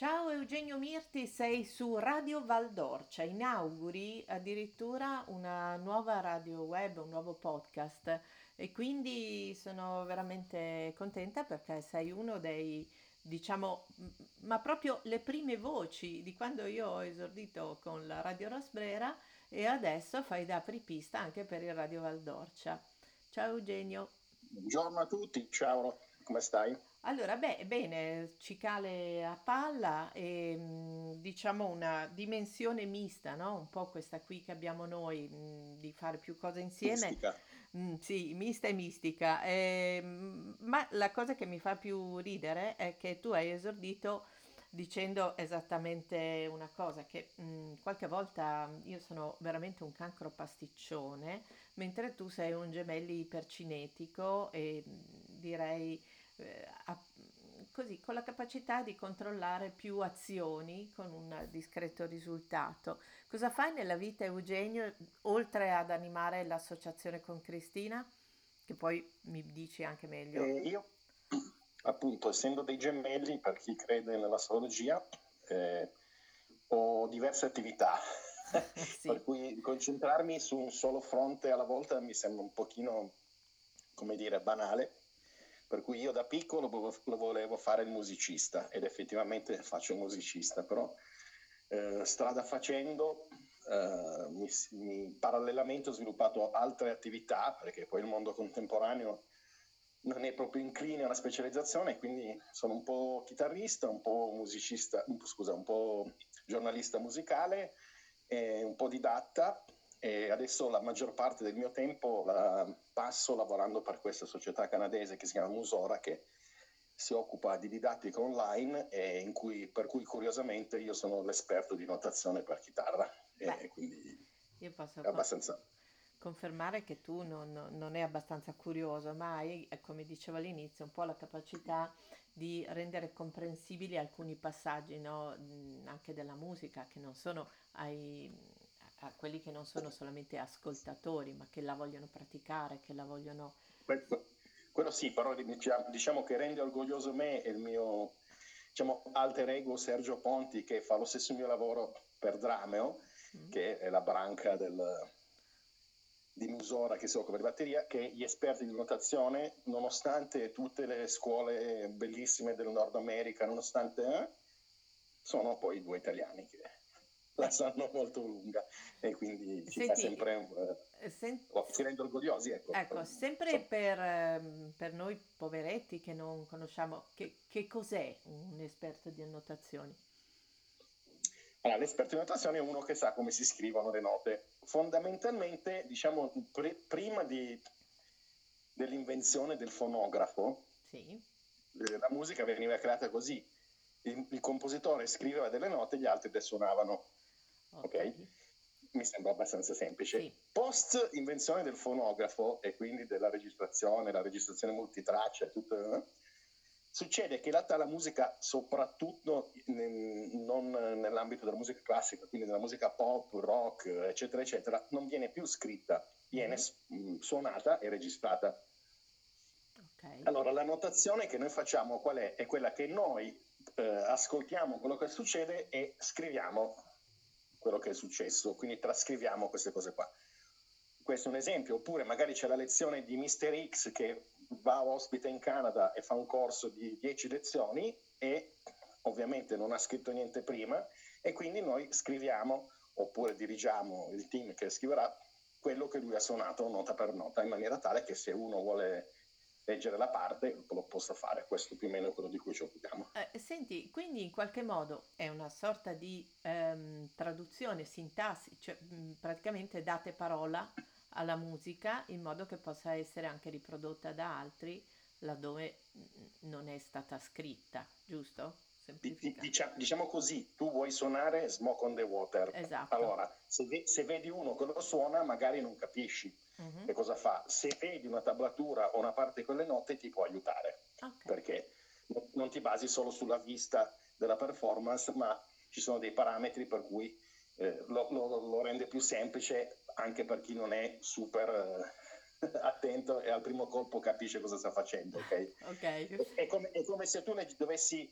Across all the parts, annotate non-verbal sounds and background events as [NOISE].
Ciao Eugenio Mirti, sei su Radio Valdorcia, inauguri addirittura una nuova radio web, un nuovo podcast e quindi sono veramente contenta perché sei uno dei, diciamo, ma proprio le prime voci di quando io ho esordito con la Radio Rosbrera e adesso fai da apripista anche per il Radio Valdorcia. Ciao Eugenio. Buongiorno a tutti, ciao, come stai? Allora, beh, bene, cicale a palla e mh, diciamo una dimensione mista, no? Un po' questa qui che abbiamo noi, mh, di fare più cose insieme. Mistica. Mm, sì, mista e mistica. Ehm, ma la cosa che mi fa più ridere è che tu hai esordito dicendo esattamente una cosa, che mm, qualche volta io sono veramente un cancro pasticcione, mentre tu sei un gemelli ipercinetico e mm, direi eh, a- così con la capacità di controllare più azioni con un discreto risultato. Cosa fai nella vita, Eugenio, oltre ad animare l'associazione con Cristina? Che poi mi dici anche meglio. io, [CLEARS THROAT] appunto, essendo dei gemelli, per chi crede nell'astrologia, eh, ho diverse attività, [LAUGHS] per Sì, cui concentrarmi su un solo fronte alla volta mi sembra un pochino, come dire, banale. Per cui io da piccolo vo- lo volevo fare il musicista ed effettivamente faccio il musicista, però eh, strada facendo, eh, mi, mi- parallelamente ho sviluppato altre attività perché poi il mondo contemporaneo non è proprio incline alla specializzazione, quindi sono un po' chitarrista, un po' musicista, scusa, un po' giornalista musicale, un po' didatta e adesso la maggior parte del mio tempo la passo lavorando per questa società canadese che si chiama Musora che si occupa di didattica online e in cui, per cui curiosamente io sono l'esperto di notazione per chitarra beh, e quindi io posso è abbastanza... confermare che tu non, non è abbastanza curioso, ma hai, eh, come dicevo all'inizio, un po' la capacità di rendere comprensibili alcuni passaggi, no? Mm, Anche della musica, che non sono ai, a quelli che non sono solamente ascoltatori, ma che la vogliono praticare, che la vogliono... Quello, quello sì, però diciamo, diciamo che rende orgoglioso me e il mio diciamo, alter ego Sergio Ponti che fa lo stesso mio lavoro per Drameo, Mm? che è la branca del, di Musora che si occupa di batteria, che gli esperti di notazione, nonostante tutte le scuole bellissime del Nord America, nonostante, eh, sono poi due italiani che la Eh, sanno molto lunga e quindi ci fa senti, sempre, eh, sen- eh, ci rende orgogliosi, ecco. ecco, sempre Insomma, per, ehm, per noi poveretti che non conosciamo, che, che cos'è un esperto di annotazioni? Allora, l'esperto di notazione è uno che sa come si scrivono le note. Fondamentalmente, diciamo, pre- prima di- dell'invenzione del fonografo, Sì, eh, la musica veniva creata così. Il, il compositore scriveva delle note, gli altri le suonavano. Ok? ok, Mi sembra abbastanza semplice. sì. Post invenzione del fonografo e quindi della registrazione, la registrazione multitraccia e tutto, eh, succede che in realtà la musica, soprattutto nel- non nell'ambito della musica classica, quindi della musica pop, rock, eccetera, eccetera, non viene più scritta, viene Mhm. s- mh, suonata e registrata. Ok, Allora, la notazione che noi facciamo qual è? È quella che noi eh, ascoltiamo quello che succede e scriviamo quello che è successo, quindi trascriviamo queste cose qua. Questo è un esempio, oppure magari c'è la lezione di Mr. X che va ospite in Canada e fa un corso di 10 lezioni e ovviamente non ha scritto niente prima e quindi noi scriviamo oppure dirigiamo il team che scriverà quello che lui ha suonato nota per nota in maniera tale che se uno vuole leggere la parte lo possa fare. Questo più o meno è quello di cui ci occupiamo. Eh, senti, quindi in qualche modo è una sorta di ehm, traduzione, sintassi, cioè mh, praticamente date parola alla musica in modo che possa essere anche riprodotta da altri laddove mh, non è stata scritta, giusto? Dicia- diciamo così, tu vuoi suonare Smoke on the Water. Esatto. Allora, se, ve- se vedi uno che lo suona, magari non capisci Mhm. che cosa fa. Se vedi una tablatura o una parte con le note, ti può aiutare, Ok, perché no- non ti basi solo sulla vista della performance, ma ci sono dei parametri per cui eh, lo, lo- lo rende più semplice anche per chi non è super eh, [LAUGHS] attento e al primo colpo capisce cosa sta facendo, ok? ok, È come, è come se tu leggi- dovessi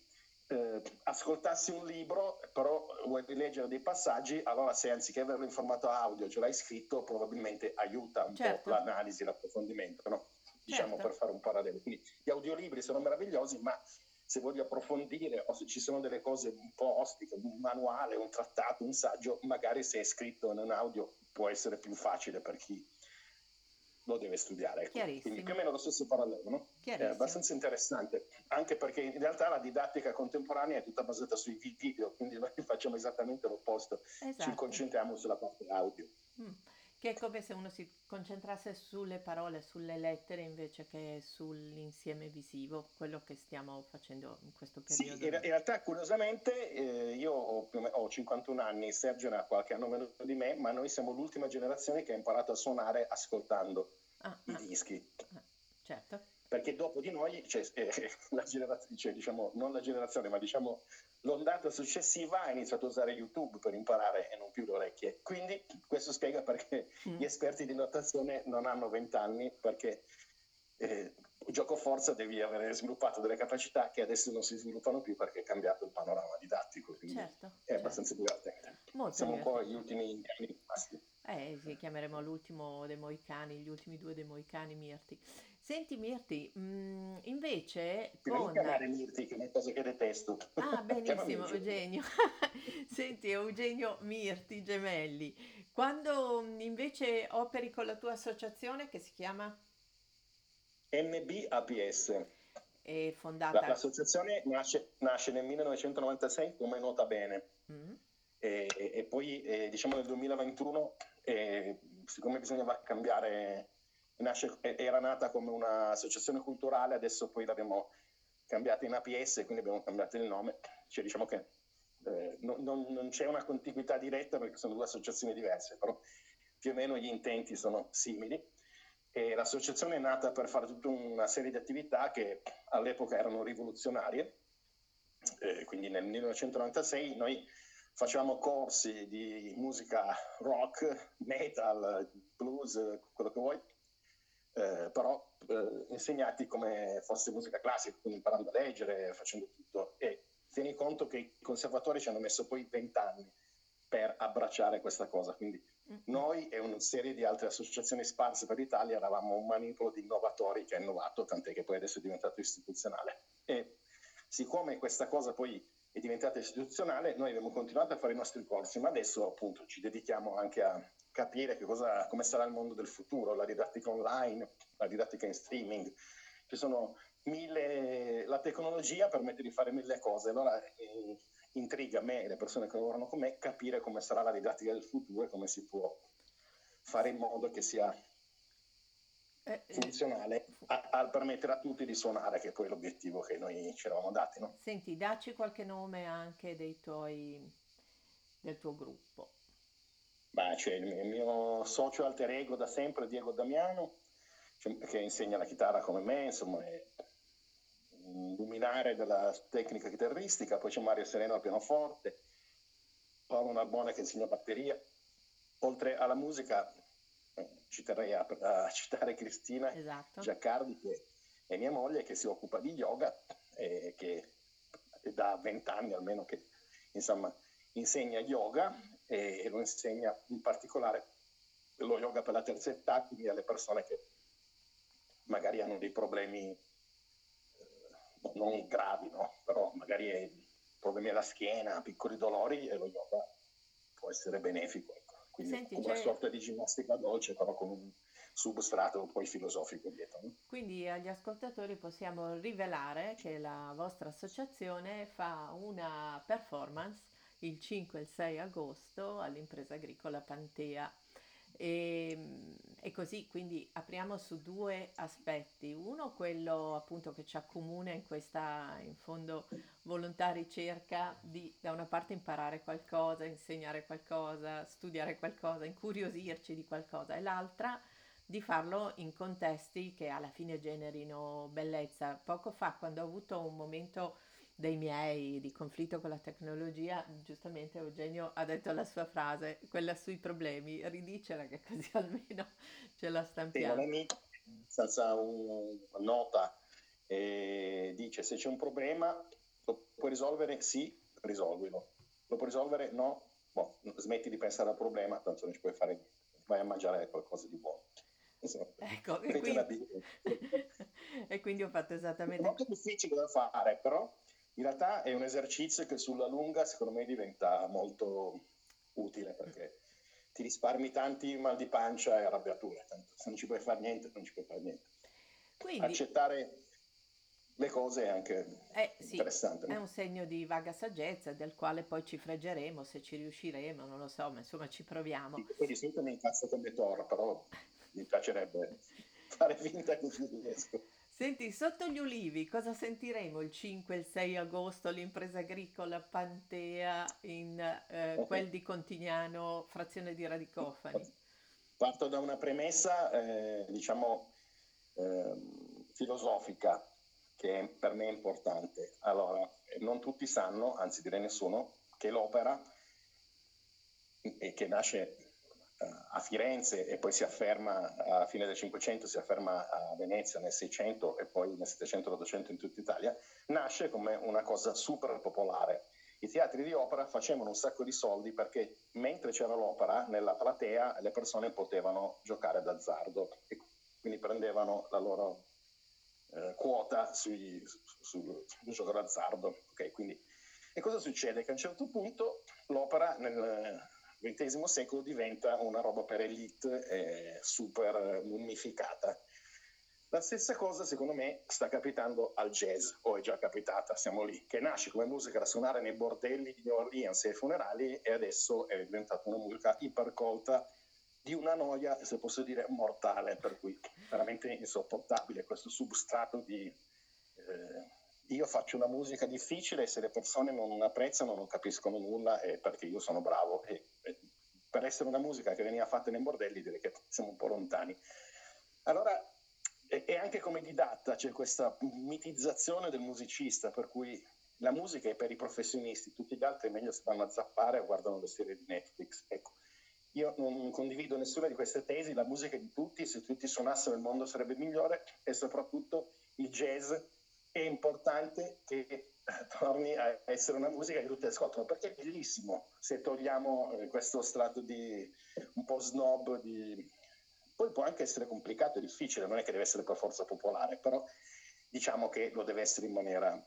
eh, ascoltassi un libro, però vuoi rileggere dei passaggi, allora se anziché averlo in formato audio ce l'hai scritto, probabilmente aiuta un certo. po' l'analisi, l'approfondimento, no? diciamo certo. per fare un parallelo. Quindi gli audiolibri sono meravigliosi, ma se voglio approfondire o se ci sono delle cose un po' ostiche, un manuale, un trattato, un saggio, magari se è scritto in un audio può essere più facile per chi lo deve studiare. Ecco. Quindi più o meno lo stesso parallelo, no? È abbastanza interessante, anche perché in realtà la didattica contemporanea è tutta basata sui video, quindi noi [LAUGHS] facciamo esattamente l'opposto, esatto. ci concentriamo sulla parte audio. Mm che è come se uno si concentrasse sulle parole, sulle lettere invece che sull'insieme visivo, quello che stiamo facendo in questo periodo. Sì, in, in realtà curiosamente eh, io ho, ho, 51 anni, Sergio ne ha qualche anno meno di me, ma noi siamo l'ultima generazione che ha imparato a suonare ascoltando ah, i ah, dischi. Ah, certo. Perché dopo di noi, cioè, eh, [LAUGHS] la generazione, cioè, diciamo, non la generazione, ma diciamo l'ondata successiva ha iniziato a usare YouTube per imparare e non più le orecchie. Quindi questo spiega perché mm. gli esperti di notazione non hanno 20 anni, perché eh, gioco forza devi avere sviluppato delle capacità che adesso non si sviluppano più perché è cambiato il panorama didattico. Quindi certo, è certo. abbastanza divertente. Molto Siamo divertente. un po' gli ultimi anni rimasti. Eh sì, chiameremo l'ultimo dei Moicani, gli ultimi due dei Moicani Mirti. Senti Mirti, mh, mm, invece con... Non chiamare Mirti, che è una cosa che detesto. Ah, [LAUGHS] benissimo, Eugenio. [LAUGHS] Senti, Eugenio Mirti, Gemelli. Quando mm, invece operi con la tua associazione, che si chiama? MBAPS. È fondata... L'associazione nasce, nasce nel 1996, come nota bene. Mm. E, e, poi, eh, diciamo, nel 2021, eh, siccome bisognava cambiare nasce, era nata come un'associazione culturale, adesso poi l'abbiamo cambiata in APS, quindi abbiamo cambiato il nome. Cioè, diciamo che eh, non, non, non, c'è una contiguità diretta perché sono due associazioni diverse, però più o meno gli intenti sono simili. E l'associazione è nata per fare tutta una serie di attività che all'epoca erano rivoluzionarie. Eh, quindi nel 1996 noi facevamo corsi di musica rock, metal, blues, quello che vuoi, eh, però eh, insegnati come fosse musica classica, quindi imparando a leggere, facendo tutto. E tieni conto che i conservatori ci hanno messo poi vent'anni per abbracciare questa cosa, quindi noi e una serie di altre associazioni sparse per l'Italia eravamo un manipolo di innovatori che ha innovato, tant'è che poi adesso è diventato istituzionale. E siccome questa cosa poi è diventata istituzionale, noi abbiamo continuato a fare i nostri corsi, ma adesso appunto ci dedichiamo anche a capire cosa, come sarà il mondo del futuro, la didattica online, la didattica in streaming. Ci sono mille, la tecnologia permette di fare mille cose, allora eh, intriga me e le persone che lavorano con me capire come sarà la didattica del futuro e come si può fare in modo che sia funzionale a, a, permettere a tutti di suonare, che è poi l'obiettivo che noi ci eravamo dati. No? Senti, dacci qualche nome anche dei tuoi, del tuo gruppo. Beh, cioè, il, mio, il mio socio alter ego da sempre, Diego Damiano, che insegna la chitarra come me, insomma, è un luminare della tecnica chitarristica, poi c'è Mario Sereno al pianoforte, Paolo Narbone che insegna batteria. Oltre alla musica, ci terrei a, a [LAUGHS] citare Cristina esatto. Giaccardi, che è mia moglie, che si occupa di yoga e che da vent'anni almeno che insomma insegna yoga e, e lo insegna in particolare lo yoga per la terza età, quindi alle persone che magari hanno dei problemi eh, non gravi, no? però magari problemi alla schiena, piccoli dolori e lo yoga può essere benefico. Quindi Senti, una sorta di ginnastica dolce, però con un substrato poi filosofico dietro. No? Quindi agli ascoltatori possiamo rivelare che la vostra associazione fa una performance il 5 e il 6 agosto all'impresa agricola Pantea. E, ehm, e, così quindi apriamo su due aspetti. Uno, quello appunto che ci accomuna in questa in fondo volontà ricerca di da una parte imparare qualcosa, insegnare qualcosa, studiare qualcosa, incuriosirci di qualcosa, e l'altra di farlo in contesti che alla fine generino bellezza. Poco fa, quando ho avuto un momento dei miei di conflitto con la tecnologia, giustamente Eugenio ha detto la sua frase, quella sui problemi, ridicela che così [LAUGHS] almeno ce la stampiamo. Sì, senza una nota, eh, dice se c'è un problema Lo puoi risolvere? Sì, risolvilo. Lo puoi risolvere? No? Boh, smetti di pensare al problema, tanto non ci puoi fare niente. Vai a mangiare qualcosa di buono. [LAUGHS] Ecco, e quindi... [LAUGHS] e quindi ho fatto esattamente... È molto difficile da fare, però in realtà è un esercizio che sulla lunga secondo me diventa molto utile perché ti risparmi tanti mal di pancia e arrabbiature, tanto se non ci puoi fare niente, non ci puoi fare niente. Quindi... Accettare le cose è anche eh, sì, interessante. È un segno di vaga saggezza del quale poi ci freggeremo se ci riusciremo, non lo so, ma insomma ci proviamo. Sì, di solito mi incazzo come Thor, però mi piacerebbe fare finta che ci riesco. Senti, sotto gli ulivi cosa sentiremo il 5 e il 6 agosto all'impresa agricola Pantea in eh, quel di Contignano, frazione di Radicofani? Parto da una premessa, eh, diciamo, eh, filosofica, che per me è importante. Allora, non tutti sanno, anzi direi nessuno, che l'opera, e che nasce a Firenze e poi si afferma a fine del Cinquecento, si afferma a Venezia nel Seicento e poi nel Settecento e l'Ottocento in tutta Italia, nasce come una cosa super popolare. I teatri di opera facevano un sacco di soldi perché mentre c'era l'opera, nella platea le persone potevano giocare d'azzardo e quindi prendevano la loro eh, quota sui, su, su, sul gioco d'azzardo. Okay, quindi, e cosa succede? Che a un certo punto l'opera nel XX secolo diventa una roba per elite eh, super mummificata. La stessa cosa, secondo me, sta capitando al jazz, o è già capitata, siamo lì, che nasce come musica da suonare nei bordelli di New Orleans e ai funerali e adesso è diventata una musica ipercolta di una noia, se posso dire, mortale, per cui veramente insopportabile questo substrato di eh, io faccio una musica difficile e se le persone non apprezzano non capiscono nulla è perché io sono bravo e, e per essere una musica che veniva fatta nei bordelli direi che siamo un po' lontani. Allora e anche come didatta c'è questa mitizzazione del musicista per cui la musica è per i professionisti, tutti gli altri meglio se vanno a zappare o guardano le serie di Netflix. Ecco, io non condivido nessuna di queste tesi, la musica è di tutti, se tutti suonassero il mondo sarebbe migliore e soprattutto il jazz è importante che torni a essere una musica che tutti ascoltano, perché è bellissimo se togliamo eh, questo strato di un po' snob, di... poi può anche essere complicato e difficile, non è che deve essere per forza popolare, però diciamo che lo deve essere in maniera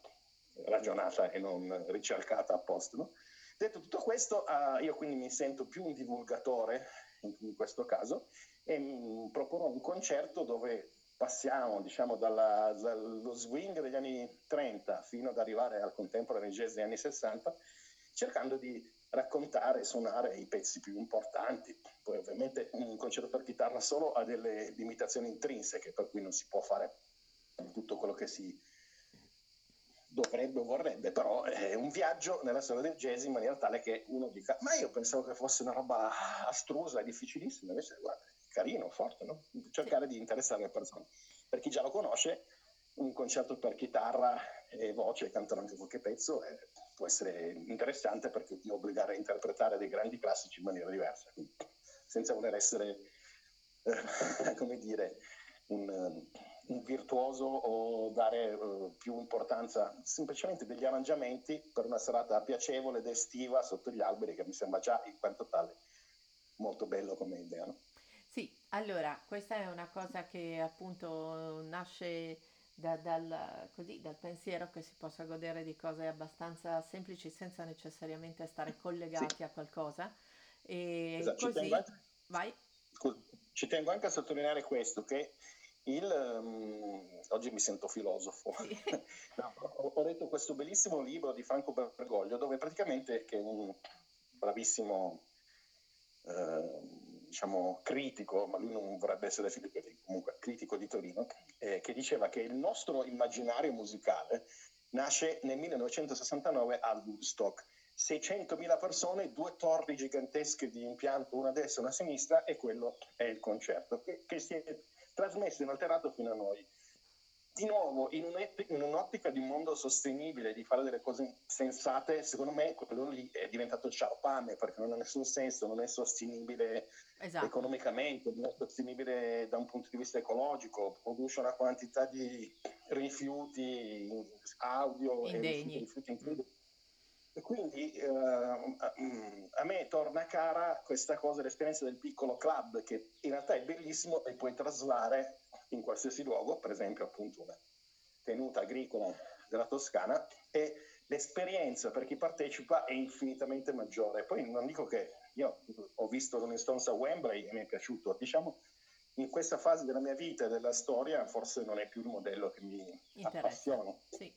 ragionata e non ricercata apposta. No? Detto tutto questo, uh, io quindi mi sento più un divulgatore in, questo caso e mh, proporrò un concerto dove passiamo diciamo, dalla, dallo swing degli anni 30 fino ad arrivare al contemporaneo jazz degli anni 60, cercando di raccontare e suonare i pezzi più importanti. Poi ovviamente un concerto per chitarra solo ha delle limitazioni intrinseche, per cui non si può fare tutto quello che si dovrebbe o vorrebbe, però è un viaggio nella storia del jazz in maniera tale che uno dica ma io pensavo che fosse una roba astrusa e difficilissima, invece guarda, carino, forte, no? cercare di interessare le persone. Per chi già lo conosce, un concerto per chitarra e voce, cantano anche qualche pezzo, eh, può essere interessante perché ti obbligare a interpretare dei grandi classici in maniera diversa, quindi, senza voler essere, eh, [LAUGHS] come dire, un un virtuoso o dare uh, più importanza semplicemente degli arrangiamenti per una serata piacevole ed estiva sotto gli alberi che mi sembra già in quanto tale molto bello come idea. No? Sì, allora questa è una cosa che appunto nasce da, dal, così, dal pensiero che si possa godere di cose abbastanza semplici senza necessariamente stare collegati sì. a qualcosa. E esatto, così, ci anche, vai. Scusa, ci tengo anche a sottolineare questo, che il, um, oggi mi sento filosofo. Sì. [LAUGHS] no, ho, ho, letto questo bellissimo libro di Franco Bergoglio dove praticamente, che è un bravissimo eh, diciamo, critico, ma lui non vorrebbe essere definito comunque critico di Torino, eh, che diceva che il nostro immaginario musicale nasce nel 1969 a Woodstock. 600.000 persone, due torri gigantesche di impianto, una a destra e una a sinistra, e quello è il concerto, che, che si è trasmesso inalterato fino a noi. Di nuovo, in, un'ottica di un mondo sostenibile, di fare delle cose sensate, secondo me quello lì è diventato ciarpame perché non ha nessun senso, non è sostenibile esatto. economicamente, non è sostenibile da un punto di vista ecologico, produce una quantità di rifiuti audio Indegni. e rifiuti in e quindi eh, a me torna cara questa cosa, l'esperienza del piccolo club, che in realtà è bellissimo e puoi traslare in qualsiasi luogo, per esempio appunto una tenuta agricola della Toscana, e l'esperienza per chi partecipa è infinitamente maggiore. Poi non dico che io ho visto Rolling Stones a Wembley e mi è piaciuto, diciamo in questa fase della mia vita e della storia forse non è più il modello che mi Interessa. appassiona. Sì.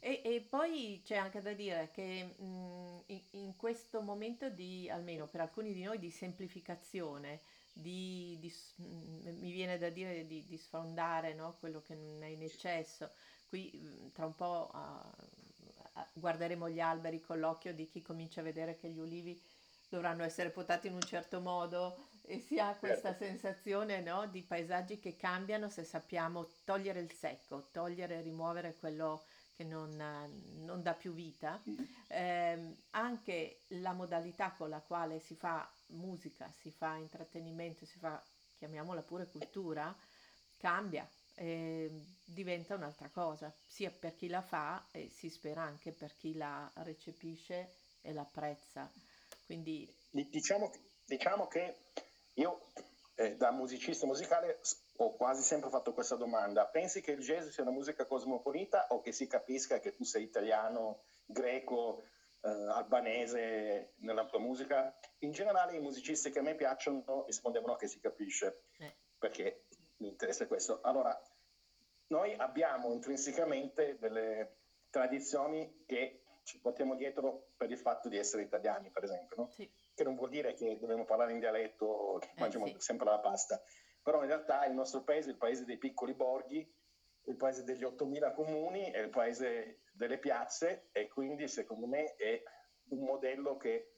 E, e poi c'è anche da dire che mh, in, in questo momento di, almeno per alcuni di noi, di semplificazione, di, di mh, mi viene da dire di, di sfondare, no, quello che non è in eccesso. Qui mh, tra un po' ah, guarderemo gli alberi con l'occhio di chi comincia a vedere che gli ulivi dovranno essere potati in un certo modo e si ha questa Certo. sensazione, no, di paesaggi che cambiano se sappiamo togliere il secco, togliere, rimuovere quello che non, eh, non dà più vita. Ehm, anche la modalità con la quale si fa musica, si fa intrattenimento, si fa, chiamiamola pure cultura, cambia, diventa un'altra cosa, sia per chi la fa e si spera anche per chi la recepisce e l'apprezza. Quindi Di- Diciamo, che- diciamo che io eh, da musicista musicale ho quasi sempre fatto questa domanda. Pensi che il jazz sia una musica cosmopolita o che si capisca che tu sei italiano, greco, eh, albanese nella tua musica? In generale i musicisti che a me piacciono rispondevano che si capisce, eh, perché mi interessa questo. Allora, noi abbiamo intrinsecamente delle tradizioni che ci portiamo dietro per il fatto di essere italiani, per esempio, no? sì, che non vuol dire che dobbiamo parlare in dialetto, che Eh, mangiamo sì. sempre la pasta, però in realtà il nostro paese il paese dei piccoli borghi, il paese degli 8.000 comuni, è il paese delle piazze e quindi secondo me è un modello che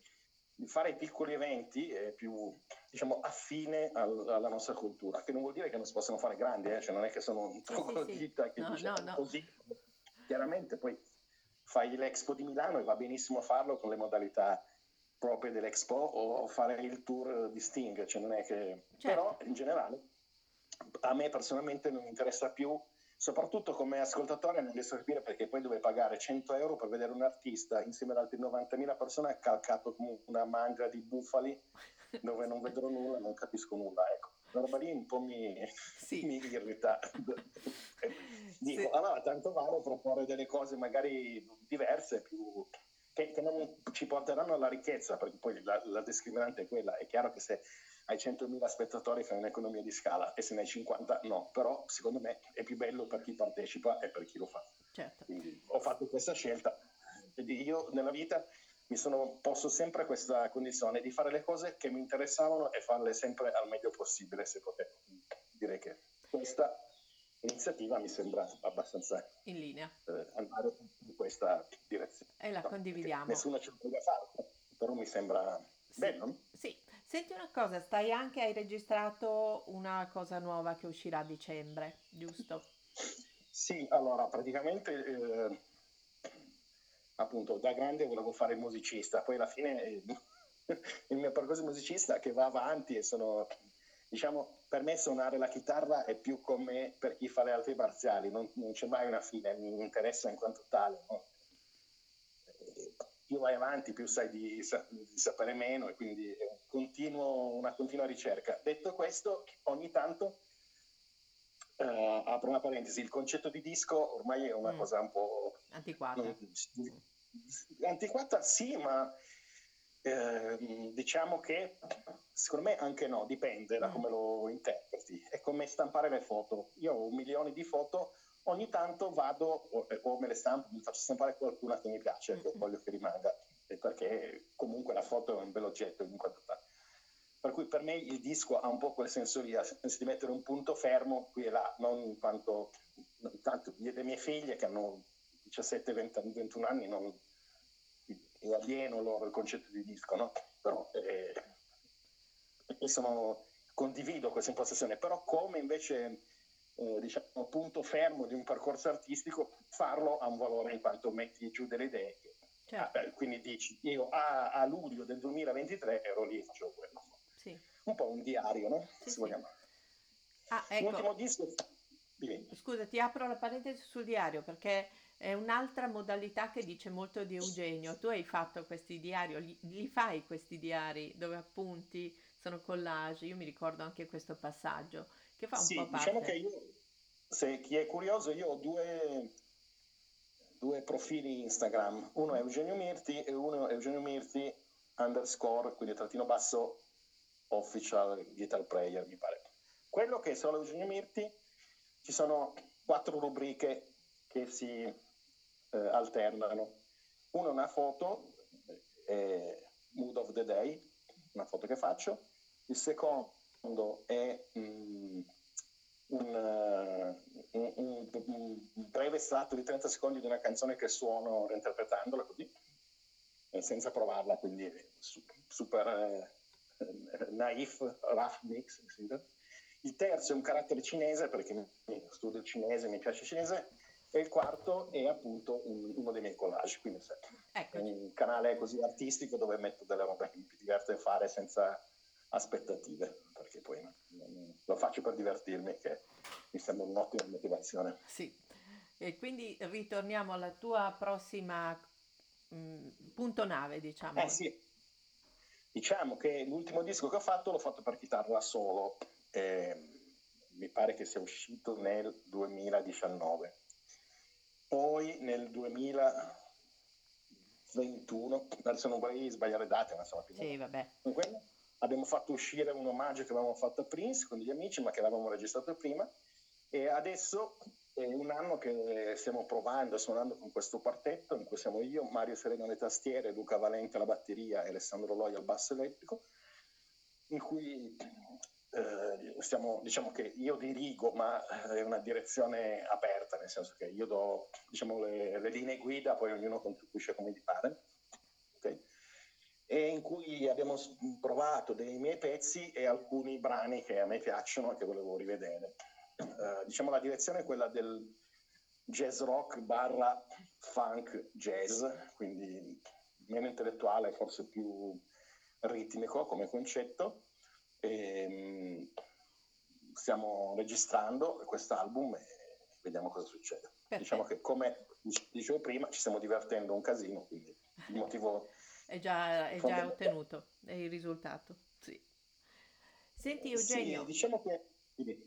fare i piccoli eventi è più diciamo affine al- alla nostra cultura, che non vuol dire che non si possano fare grandi, eh, cioè non è che sono un sì, sì, sì. [LAUGHS] troglodita che No, dice no, no. così, chiaramente poi fai l'Expo di Milano e va benissimo farlo con le modalità proprie dell'Expo o fare il tour di Sting, cioè non è che... Certo. Però in generale a me personalmente non interessa più, soprattutto come ascoltatore non riesco a capire perché poi dove pagare 100 euro per vedere un artista insieme ad altre 90.000 persone calcato come una mangia di bufali dove non vedrò nulla, non capisco nulla, ecco. La roba lì un po' mi, Sì. [LAUGHS] mi irrita. [LAUGHS] Dico, Sì. allora tanto vale proporre delle cose magari diverse, più, che, che non ci porteranno alla ricchezza, perché poi la, la discriminante è quella. È chiaro che se hai 100.000 spettatori fai un'economia di scala e se ne hai 50 no, però secondo me è più bello per chi partecipa e per chi lo fa. certo. Quindi ho fatto questa scelta. Quindi io nella vita mi sono posto sempre questa condizione di fare le cose che mi interessavano e farle sempre al meglio possibile, se potevo. Direi che questa iniziativa mi sembra abbastanza In linea. eh, andare in questa direzione. E la No, condividiamo. Nessuno ce lo deve fare, però mi sembra Sì. bello. Sì, senti una cosa, stai anche, hai registrato una cosa nuova che uscirà a dicembre, giusto? Sì, allora praticamente eh, appunto da grande volevo fare il musicista, poi alla fine eh, [LAUGHS] il mio percorso musicista che va avanti e sono, diciamo, per me suonare la chitarra è più come per chi fa le arti marziali, non, non c'è mai una fine, mi interessa in quanto tale. no? Più vai avanti, più sai di, di sapere meno e quindi è un continuo- una continua ricerca. Detto questo, ogni tanto eh, apro una parentesi, il concetto di disco ormai è una Mm. cosa un po' Antiquata. non- antiquata, sì, ma ehm, diciamo che secondo me anche no, dipende da Mm. come lo interpreti. È come stampare le foto. Io ho milioni di foto, ogni tanto vado o, o me le stampo, mi faccio stampare qualcuna che mi piace, che Mm. voglio che rimanga, e perché comunque la foto è un bel oggetto in quanto tale. Per cui per me il disco ha un po' quel senso lì, ha senso di mettere un punto fermo qui e là, non in quanto tanto le mie figlie che hanno 17, 20, 21 anni non è alieno loro il concetto di disco, no? Però eh, io sono, condivido questa impostazione, però come invece eh, diciamo punto fermo di un percorso artistico farlo ha un valore in quanto metti giù delle idee. Certo, Ah, eh, quindi dici, io a, a luglio del 2023 ero lì e facevo quello. sì. Un po' un diario, no? Sì, sì. Ah, L'ultimo ecco, disco, Scusa, ti apro la parentesi sul diario perché è un'altra modalità che dice molto di Eugenio. Tu hai fatto questi diari, li, li fai questi diari dove appunti, sono collage. Io mi ricordo anche questo passaggio che fa un sì, po' diciamo che parte. io, se chi è curioso, io ho due, due profili Instagram. Uno è Eugenio Mirti e uno è Eugenio Mirti underscore, quindi trattino basso, official guitar player, mi pare. Quello che è solo Eugenio Mirti, ci sono quattro rubriche che si eh, alternano. Una è una foto, eh, Mood of the Day, una foto che faccio. Il secondo è mm, un, uh, un, un, un, breve estratto di 30 secondi di una canzone che suono reinterpretandola così, eh, senza provarla, quindi super eh, naif, rough mix. Il terzo è un carattere cinese perché studio il cinese, mi piace il cinese, e il quarto è appunto un, uno dei miei collage, quindi è un canale così artistico dove metto delle robe che mi diverte fare senza aspettative, perché poi lo faccio per divertirmi, che mi sembra un'ottima motivazione. Sì, e quindi ritorniamo alla tua prossima mh, mm, punto nave, diciamo. Eh sì, diciamo che l'ultimo disco che ho fatto l'ho fatto per chitarra solo, eh, mi pare che sia uscito nel 2019. Poi nel 2021, adesso non vorrei sbagliare date, ma insomma più Sì, vabbè. Comunque, abbiamo fatto uscire un omaggio che avevamo fatto a Prince con degli amici, ma che avevamo registrato prima. E adesso è un anno che stiamo provando e suonando con questo quartetto, in cui siamo io, Mario Sereno alle tastiere, Luca Valente alla batteria e Alessandro Loi al basso elettrico, in cui eh, stiamo, diciamo che io dirigo, ma è una direzione aperta, nel senso che io do diciamo, le, le linee guida, poi ognuno contribuisce come gli pare. Okay? E in cui abbiamo provato dei miei pezzi e alcuni brani che a me piacciono e che volevo rivedere. Uh, diciamo la direzione è quella del jazz rock barra funk jazz, quindi meno intellettuale, forse più ritmico come concetto e, ehm, stiamo registrando quest'album e vediamo cosa succede. Perfetto. Diciamo che come dicevo prima ci stiamo divertendo un casino, quindi il motivo... [LAUGHS] è già, è già ottenuto, è il risultato. Sì. Senti Eugenio... Sì, diciamo che...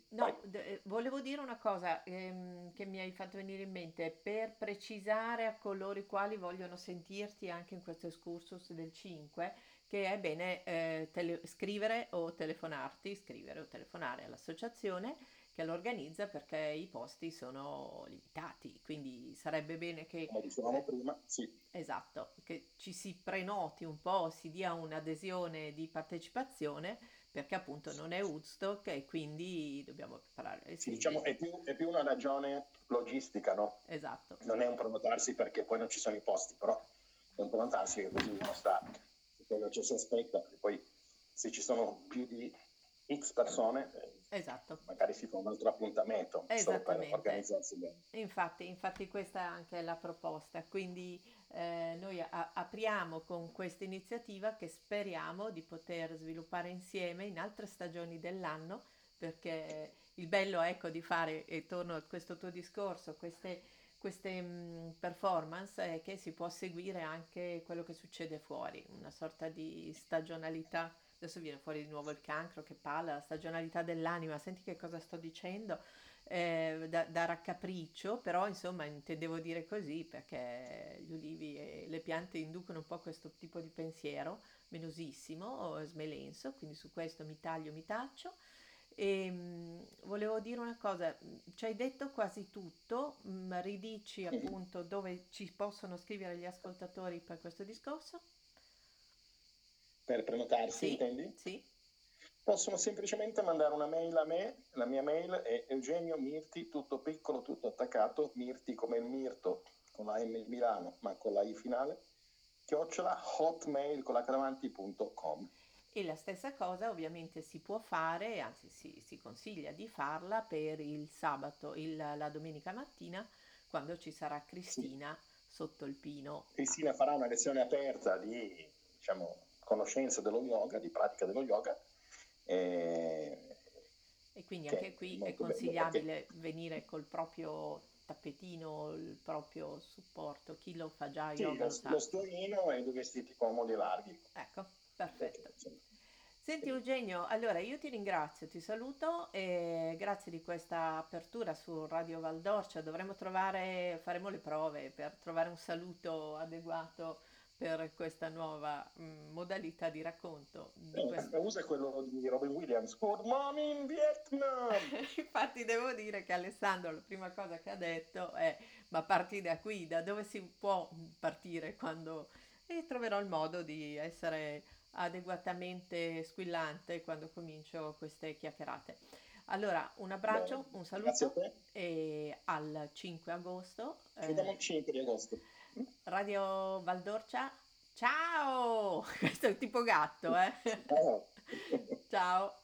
No, d- eh, volevo dire una cosa ehm, che mi hai fatto venire in mente per precisare a coloro i quali vogliono sentirti anche in questo excursus del 5 che è bene eh, tele- scrivere o telefonarti, scrivere o telefonare all'associazione che lo organizza perché i posti sono limitati, quindi sarebbe bene che... Come dicevamo eh, prima, sì. Esatto, che ci si prenoti un po', si dia un'adesione di partecipazione perché appunto non è Woodstock e quindi dobbiamo preparare. Sì, diciamo è più, è più, una ragione logistica, no? Esatto. Non è un prenotarsi perché poi non ci sono i posti, però è un prenotarsi che così uno sta quello che si aspetta, perché poi se ci sono più di X persone, eh, esatto. magari si fa un altro appuntamento per organizzarsi bene. Infatti, infatti questa è anche la proposta, quindi eh, noi a- apriamo con questa iniziativa che speriamo di poter sviluppare insieme in altre stagioni dell'anno, perché il bello ecco di fare, e torno a questo tuo discorso, queste queste mh, mm, performance è che si può seguire anche quello che succede fuori, una sorta di stagionalità. Adesso viene fuori di nuovo il cancro che parla, la stagionalità dell'anima, senti che cosa sto dicendo? Eh, da, da, raccapriccio, però insomma intendevo dire così perché gli ulivi e le piante inducono un po' questo tipo di pensiero, menosissimo, smelenso, quindi su questo mi taglio, mi taccio. E mh, volevo dire una cosa, ci hai detto quasi tutto, mh, ridici appunto dove ci possono scrivere gli ascoltatori per questo discorso? Per prenotarsi, Sì, intendi? sì, Possono semplicemente mandare una mail a me, la mia mail è Eugenio Mirti, tutto piccolo, tutto attaccato, Mirti come il mirto, con la M di Milano, ma con la I finale, chiocciola hotmail con la cravanti.com. E la stessa cosa ovviamente si può fare, anzi si, si consiglia di farla per il sabato, il, la domenica mattina, quando ci sarà Cristina sotto il pino. Cristina farà una lezione aperta di diciamo, conoscenza dello yoga, di pratica dello yoga, e E quindi che anche è qui è molto bello perché consigliabile venire col proprio tappetino, il proprio supporto. Chi lo fa già sì, yoga lo, lo storino e due vestiti comodi larghi. Ecco, Senti. Eugenio, allora io ti ringrazio, ti saluto e grazie di questa apertura su Radio Valdorcia. Dovremo trovare, faremo le prove per trovare un saluto adeguato per questa nuova mm, modalità di racconto di Eh, questo. usa quello di Robin Williams. Good morning Vietnam! [LAUGHS] Infatti devo dire che Alessandro la prima cosa che ha detto è ma parti da qui, da dove si può partire quando... E troverò il modo di essere adeguatamente squillante quando comincio queste chiacchierate. Allora, un Bene, abbraccio, un grazie a saluto e al 5 agosto, vediamo eh, il 5 di agosto. Radio Valdorcia. Ciao! [LAUGHS] Questo è tipo gatto, eh? Ah. Ciao! [LAUGHS]